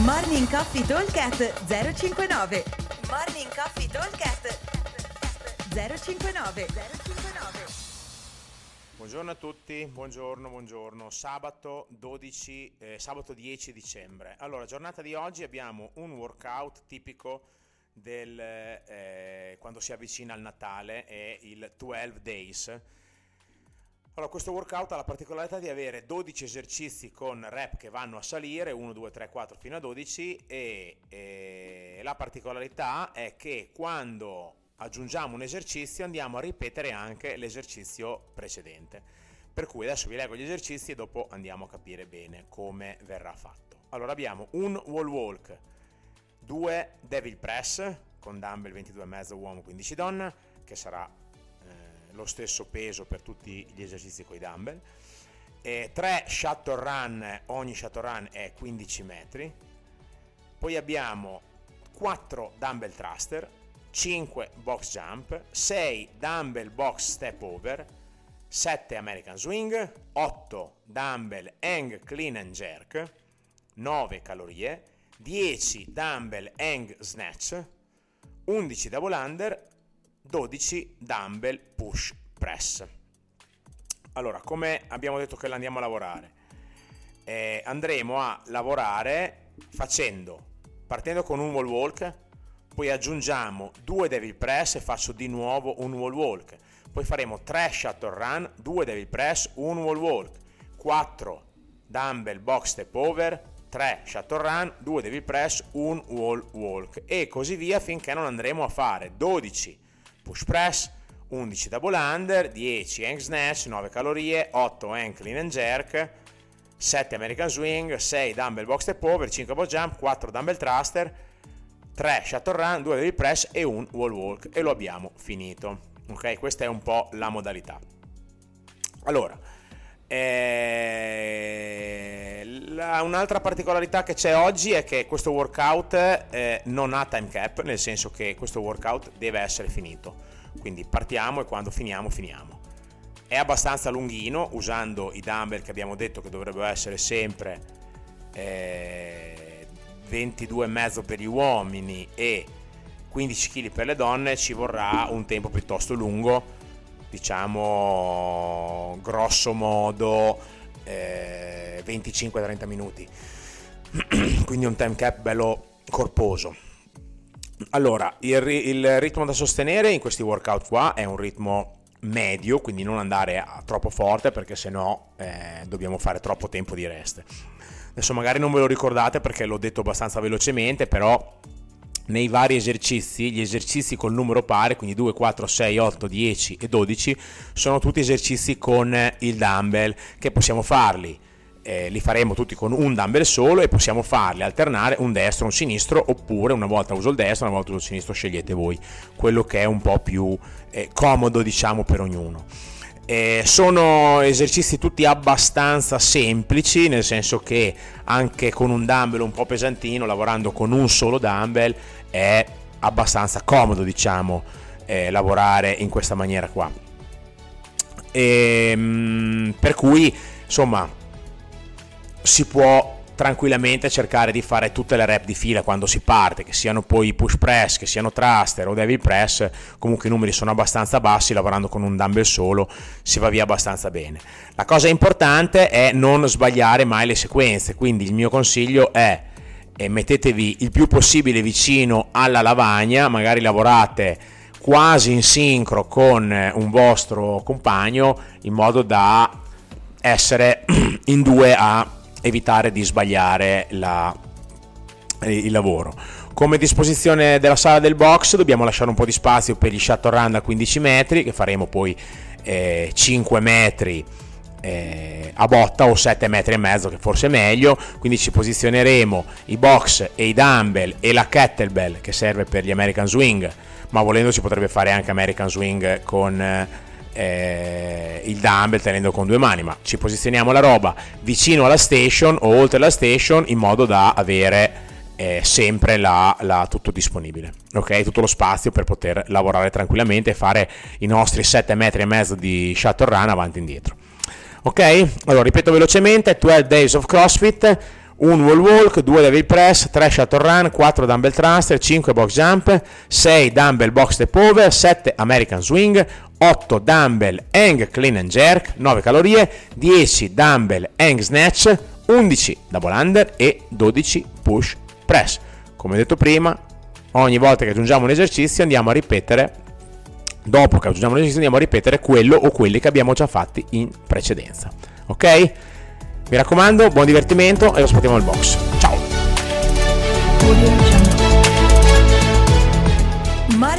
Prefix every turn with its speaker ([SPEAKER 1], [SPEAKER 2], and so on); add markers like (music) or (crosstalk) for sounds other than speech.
[SPEAKER 1] Morning Coffee Talkcast 059 Morning Coffee Talkcast 059 059
[SPEAKER 2] Buongiorno a tutti, buongiorno, buongiorno. Sabato 12, eh, sabato 10 dicembre. Allora, giornata di oggi abbiamo un workout tipico del eh, quando si avvicina al Natale è il 12 days. Allora, questo workout ha la particolarità di avere 12 esercizi con rep che vanno a salire, 1, 2, 3, 4 fino a 12 e, e la particolarità è che quando aggiungiamo un esercizio andiamo a ripetere anche l'esercizio precedente. Per cui adesso vi leggo gli esercizi e dopo andiamo a capire bene come verrà fatto. Allora abbiamo un wall walk, due devil press con dumbbell 22,5 uomo 15 donna, che sarà lo stesso peso per tutti gli esercizi con i dumbbell, e 3 shuttle run, ogni shuttle run è 15 metri, poi abbiamo 4 dumbbell thruster, 5 box jump, 6 dumbbell box step over, 7 American swing, 8 dumbbell hang clean and jerk, 9 calorie, 10 dumbbell hang snatch, 11 double under, 12 dumbbell push press. Allora, come abbiamo detto che andiamo a lavorare? Eh, andremo a lavorare facendo, partendo con un wall walk, poi aggiungiamo due devil press e faccio di nuovo un wall walk, poi faremo 3 shuttle run, 2 devil press, un wall walk, 4 dumbbell box step over, 3 shuttle run, 2 devil press, un wall walk e così via finché non andremo a fare 12 push press, 11 double under, 10 hang snatch, 9 calorie, 8 hang clean and jerk, 7 American swing, 6 dumbbell box step over, 5 box jump, 4 dumbbell thruster, 3 shuttle run, 2 devil press e un wall walk e lo abbiamo finito. Ok, questa è un po' la modalità. Allora, eh, la, un'altra particolarità che c'è oggi è che questo workout eh, non ha time cap, nel senso che questo workout deve essere finito. Quindi partiamo e quando finiamo, finiamo. È abbastanza lunghino, usando i dumbbell che abbiamo detto che dovrebbero essere sempre eh, 22,5 per gli uomini e 15 kg per le donne, ci vorrà un tempo piuttosto lungo diciamo grosso modo eh, 25-30 minuti. (clears throat) Quindi un time cap bello corposo. Allora il, il, ritmo da sostenere in questi workout qua è un ritmo medio quindi non andare troppo forte perché sennò eh, dobbiamo fare troppo tempo di rest. Adesso magari non ve lo ricordate perché l'ho detto abbastanza velocemente però nei vari esercizi, gli esercizi col numero pari, quindi 2, 4, 6, 8, 10 e 12, sono tutti esercizi con il dumbbell che possiamo farli. Eh, li faremo tutti con un dumbbell solo e possiamo farli alternare un destro un sinistro oppure una volta uso il destro una volta uso il sinistro scegliete voi quello che è un po' più eh, comodo diciamo per ognuno eh, sono esercizi tutti abbastanza semplici, nel senso che anche con un dumbbell un po' pesantino, lavorando con un solo dumbbell, è abbastanza comodo, diciamo, eh, lavorare in questa maniera qua. E, ehm, per cui, insomma, si può tranquillamente cercare di fare tutte le rep di fila quando si parte, che siano poi push press, che siano thruster o devil press, comunque i numeri sono abbastanza bassi, lavorando con un dumbbell solo si va via abbastanza bene. La cosa importante è non sbagliare mai le sequenze, quindi il mio consiglio è eh, mettetevi il più possibile vicino alla lavagna, magari lavorate quasi in sincro con un vostro compagno in modo da essere (clears throat) in due a evitare di sbagliare la, il lavoro. Come disposizione della sala del box dobbiamo lasciare un po' di spazio per gli shuttle run da 15 metri che faremo poi eh, 5 metri eh, a botta o 7 metri e mezzo che forse è meglio quindi ci posizioneremo i box e i dumbbell e la kettlebell che serve per gli American Swing ma volendo si potrebbe fare anche American Swing con eh, eh, il dumbbell tenendo con due mani, ma ci posizioniamo la roba vicino alla station o oltre la station in modo da avere eh, sempre la, la, tutto disponibile, ok? Tutto lo spazio per poter lavorare tranquillamente e fare i nostri 7 metri e mezzo di shuttle run avanti e indietro. Ok? Allora ripeto velocemente: 12 days of CrossFit, 1 wall walk, 2 devil press, 3 shuttle run, 4 dumbbell thruster, 5 box jump, 6 dumbbell box step over, 7 American swing, 8 dumbbell hang clean and jerk, 9 calorie, 10 dumbbell hang snatch, 11 double under e 12 push press. Come detto prima, ogni volta che aggiungiamo un esercizio andiamo a ripetere dopo che aggiungiamo un esercizio andiamo a ripetere quello o quelli che abbiamo già fatti in precedenza. Ok? Mi raccomando, buon divertimento e lo aspettiamo al box. Ciao!